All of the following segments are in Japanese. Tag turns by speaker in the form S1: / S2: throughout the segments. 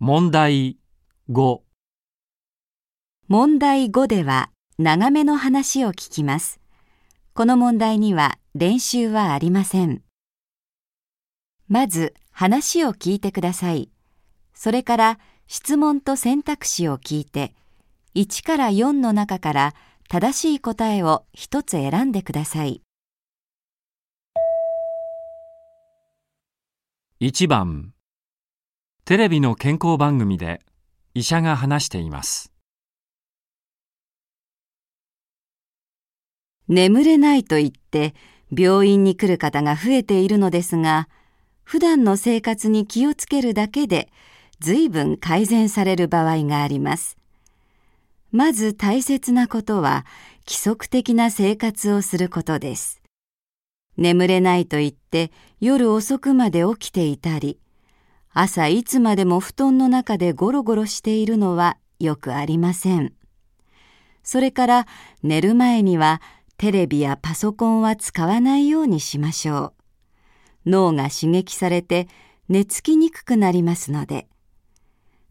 S1: 問題5
S2: 問題5では長めの話を聞きます。この問題には練習はありません。まず話を聞いてください。それから質問と選択肢を聞いて、1から4の中から正しい答えを一つ選んでください。
S1: 1番テレビの健康番組で医者が話しています。
S2: 眠れないと言って病院に来る方が増えているのですが、普段の生活に気をつけるだけで随分改善される場合があります。まず大切なことは規則的な生活をすることです。眠れないと言って夜遅くまで起きていたり、朝いつまでも布団の中でゴロゴロしているのはよくありません。それから寝る前にはテレビやパソコンは使わないようにしましょう。脳が刺激されて寝つきにくくなりますので。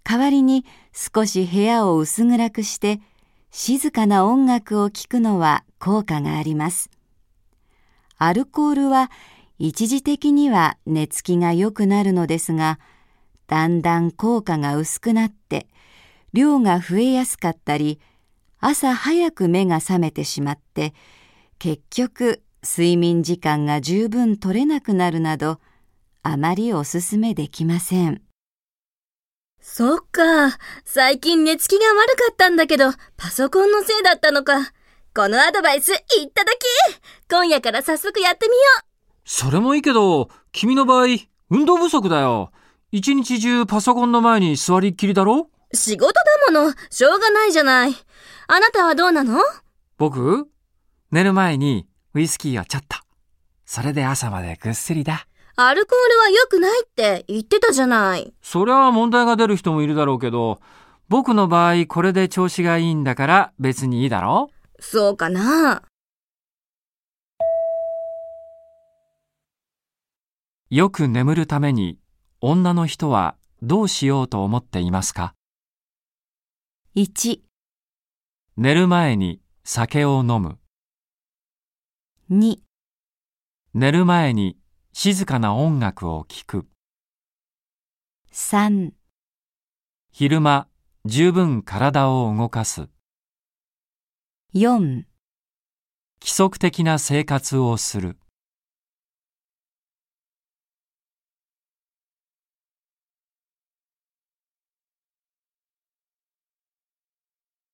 S2: 代わりに少し部屋を薄暗くして静かな音楽を聴くのは効果があります。アルコールは一時的には寝つきが良くなるのですが、だんだん効果が薄くなって量が増えやすかったり、朝早く目が覚めてしまって、結局睡眠時間が十分取れなくなるなど、あまりおすすめできません。
S3: そっか。最近寝つきが悪かったんだけど、パソコンのせいだったのか。このアドバイスいただき今夜から早速やってみよ
S1: それもいいけど、君の場合、運動不足だよ。一日中パソコンの前に座りっきりだろ？
S3: う仕事だもの、しょうがないじゃない。あなたはどうなの？
S1: 僕寝る前にウイスキーをちょっと。それで朝までぐっすりだ。
S3: アルコールは良くないって言ってたじゃない。
S1: そりゃ問題が出る人もいるだろうけど、僕の場合これで調子がいいんだから別にいいだろ？
S3: そうかな。
S1: よく眠るために女の人はどうしようと思っていますか
S2: ?1、
S1: 寝る前に酒を飲む。
S2: 2、
S1: 寝る前に静かな音楽を聴く。
S2: 3、
S1: 昼間十分体を動かす。
S2: 4
S1: 規則的な生活をする。